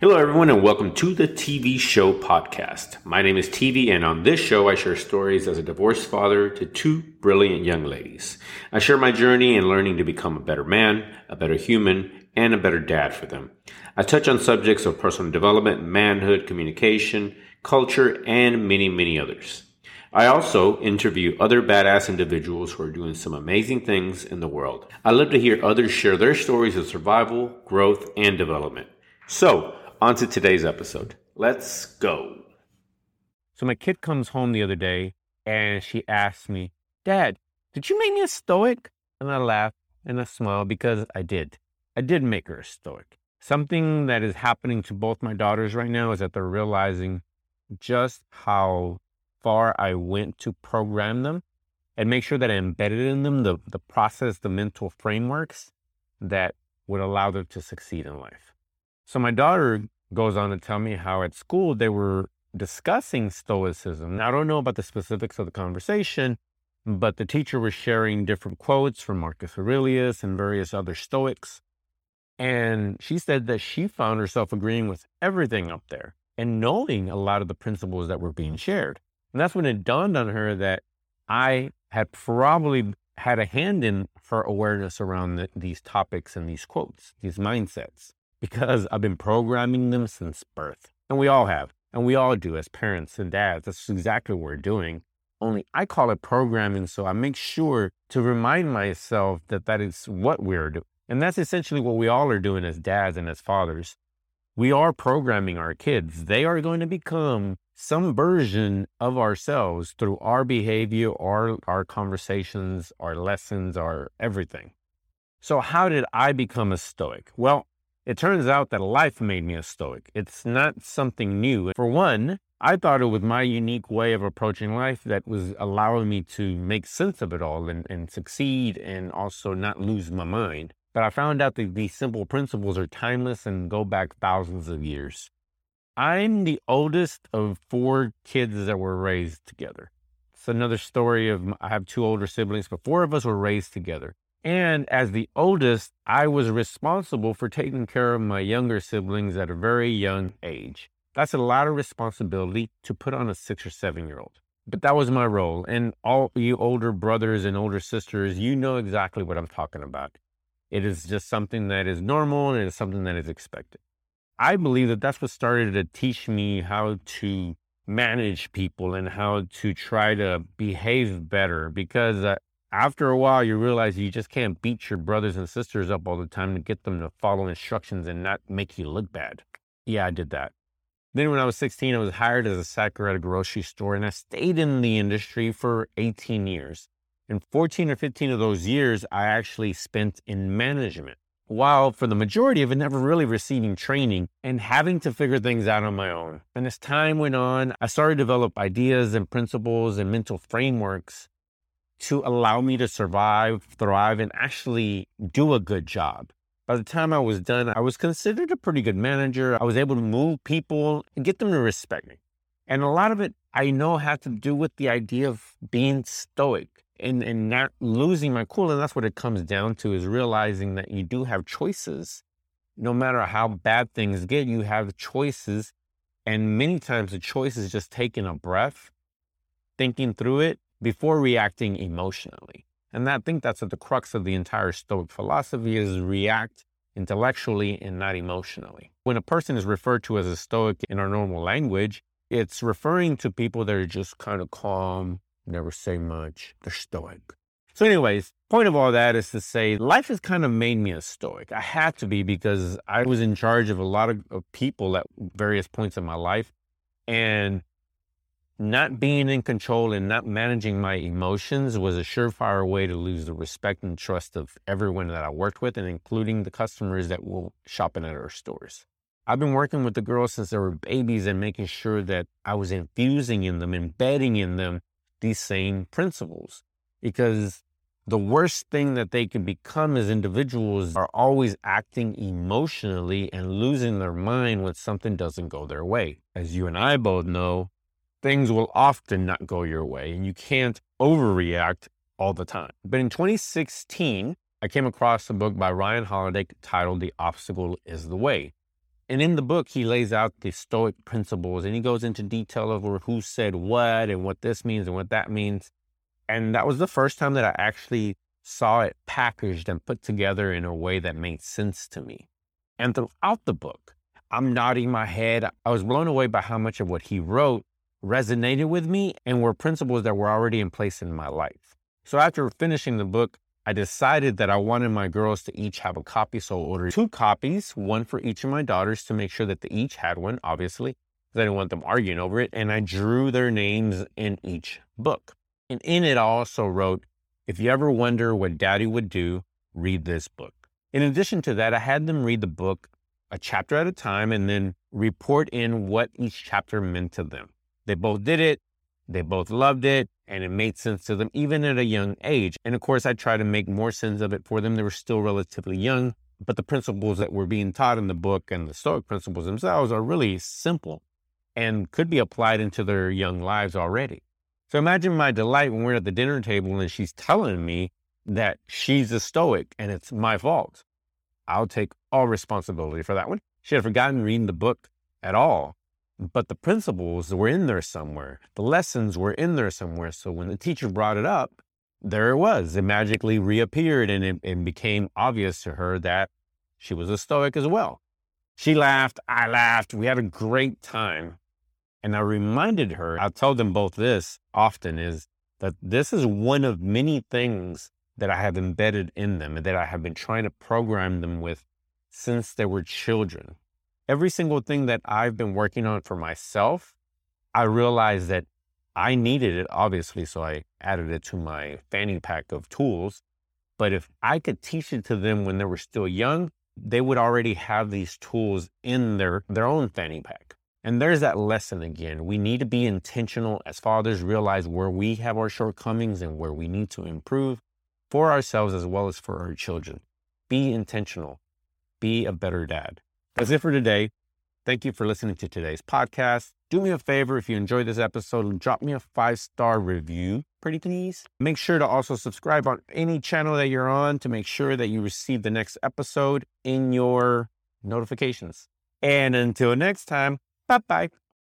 Hello, everyone, and welcome to the TV Show Podcast. My name is TV, and on this show, I share stories as a divorced father to two brilliant young ladies. I share my journey in learning to become a better man, a better human, and a better dad for them. I touch on subjects of personal development, manhood, communication, culture, and many, many others. I also interview other badass individuals who are doing some amazing things in the world. I love to hear others share their stories of survival, growth, and development. So, on to today's episode. Let's go. So my kid comes home the other day and she asks me, Dad, did you make me a stoic? And I laugh and I smile because I did. I did make her a stoic. Something that is happening to both my daughters right now is that they're realizing just how far I went to program them and make sure that I embedded in them the, the process, the mental frameworks that would allow them to succeed in life. So my daughter goes on to tell me how at school they were discussing Stoicism. Now, I don't know about the specifics of the conversation, but the teacher was sharing different quotes from Marcus Aurelius and various other Stoics. And she said that she found herself agreeing with everything up there and knowing a lot of the principles that were being shared. And that's when it dawned on her that I had probably had a hand in her awareness around the, these topics and these quotes, these mindsets because I've been programming them since birth. And we all have. And we all do as parents and dads. That's exactly what we're doing. Only I call it programming. So I make sure to remind myself that that is what we're doing. And that's essentially what we all are doing as dads and as fathers. We are programming our kids. They are going to become some version of ourselves through our behavior, our, our conversations, our lessons, our everything. So, how did I become a Stoic? Well, it turns out that life made me a Stoic. It's not something new. For one, I thought it was my unique way of approaching life that was allowing me to make sense of it all and, and succeed and also not lose my mind. But I found out that these simple principles are timeless and go back thousands of years. I'm the oldest of four kids that were raised together. It's another story of I have two older siblings, but four of us were raised together. And as the oldest, I was responsible for taking care of my younger siblings at a very young age. That's a lot of responsibility to put on a six or seven year old. But that was my role. And all you older brothers and older sisters, you know exactly what I'm talking about. It is just something that is normal and it is something that is expected. I believe that that's what started to teach me how to manage people and how to try to behave better because uh, after a while, you realize you just can't beat your brothers and sisters up all the time to get them to follow instructions and not make you look bad. Yeah, I did that. Then, when I was 16, I was hired as a sacker at a grocery store, and I stayed in the industry for 18 years. And 14 or 15 of those years, I actually spent in management, while for the majority of it, never really receiving training and having to figure things out on my own. And as time went on, I started to develop ideas and principles and mental frameworks to allow me to survive, thrive, and actually do a good job. By the time I was done, I was considered a pretty good manager. I was able to move people and get them to respect me. And a lot of it I know had to do with the idea of being stoic and, and not losing my cool. And that's what it comes down to is realizing that you do have choices. No matter how bad things get, you have choices. And many times the choice is just taking a breath, thinking through it, before reacting emotionally. And I think that's at the crux of the entire Stoic philosophy is react intellectually and not emotionally. When a person is referred to as a Stoic in our normal language, it's referring to people that are just kind of calm, never say much. They're Stoic. So, anyways, point of all that is to say life has kind of made me a Stoic. I had to be because I was in charge of a lot of, of people at various points in my life. And not being in control and not managing my emotions was a surefire way to lose the respect and trust of everyone that I worked with, and including the customers that will shopping at our stores. I've been working with the girls since they were babies and making sure that I was infusing in them, embedding in them these same principles. Because the worst thing that they can become as individuals are always acting emotionally and losing their mind when something doesn't go their way. As you and I both know, things will often not go your way and you can't overreact all the time. But in 2016, I came across a book by Ryan Holiday titled The Obstacle is the Way. And in the book, he lays out the Stoic principles and he goes into detail over who said what and what this means and what that means. And that was the first time that I actually saw it packaged and put together in a way that made sense to me. And throughout the book, I'm nodding my head. I was blown away by how much of what he wrote resonated with me and were principles that were already in place in my life. So after finishing the book, I decided that I wanted my girls to each have a copy. So I ordered two copies, one for each of my daughters to make sure that they each had one, obviously, because I didn't want them arguing over it. And I drew their names in each book. And in it, I also wrote, if you ever wonder what daddy would do, read this book. In addition to that, I had them read the book a chapter at a time and then report in what each chapter meant to them. They both did it. They both loved it and it made sense to them even at a young age. And of course, I try to make more sense of it for them. They were still relatively young, but the principles that were being taught in the book and the Stoic principles themselves are really simple and could be applied into their young lives already. So imagine my delight when we're at the dinner table and she's telling me that she's a Stoic and it's my fault. I'll take all responsibility for that one. She had forgotten reading the book at all. But the principles were in there somewhere. The lessons were in there somewhere. So when the teacher brought it up, there it was. It magically reappeared and it, it became obvious to her that she was a Stoic as well. She laughed. I laughed. We had a great time. And I reminded her, I tell them both this often, is that this is one of many things that I have embedded in them and that I have been trying to program them with since they were children every single thing that I've been working on for myself, I realized that I needed it, obviously. So I added it to my fanny pack of tools. But if I could teach it to them when they were still young, they would already have these tools in their, their own fanny pack. And there's that lesson again. We need to be intentional as fathers, realize where we have our shortcomings and where we need to improve for ourselves as well as for our children. Be intentional. Be a better dad. That's it for today. Thank you for listening to today's podcast. Do me a favor if you enjoyed this episode, and drop me a five star review, pretty please. Make sure to also subscribe on any channel that you're on to make sure that you receive the next episode in your notifications. And until next time, bye bye.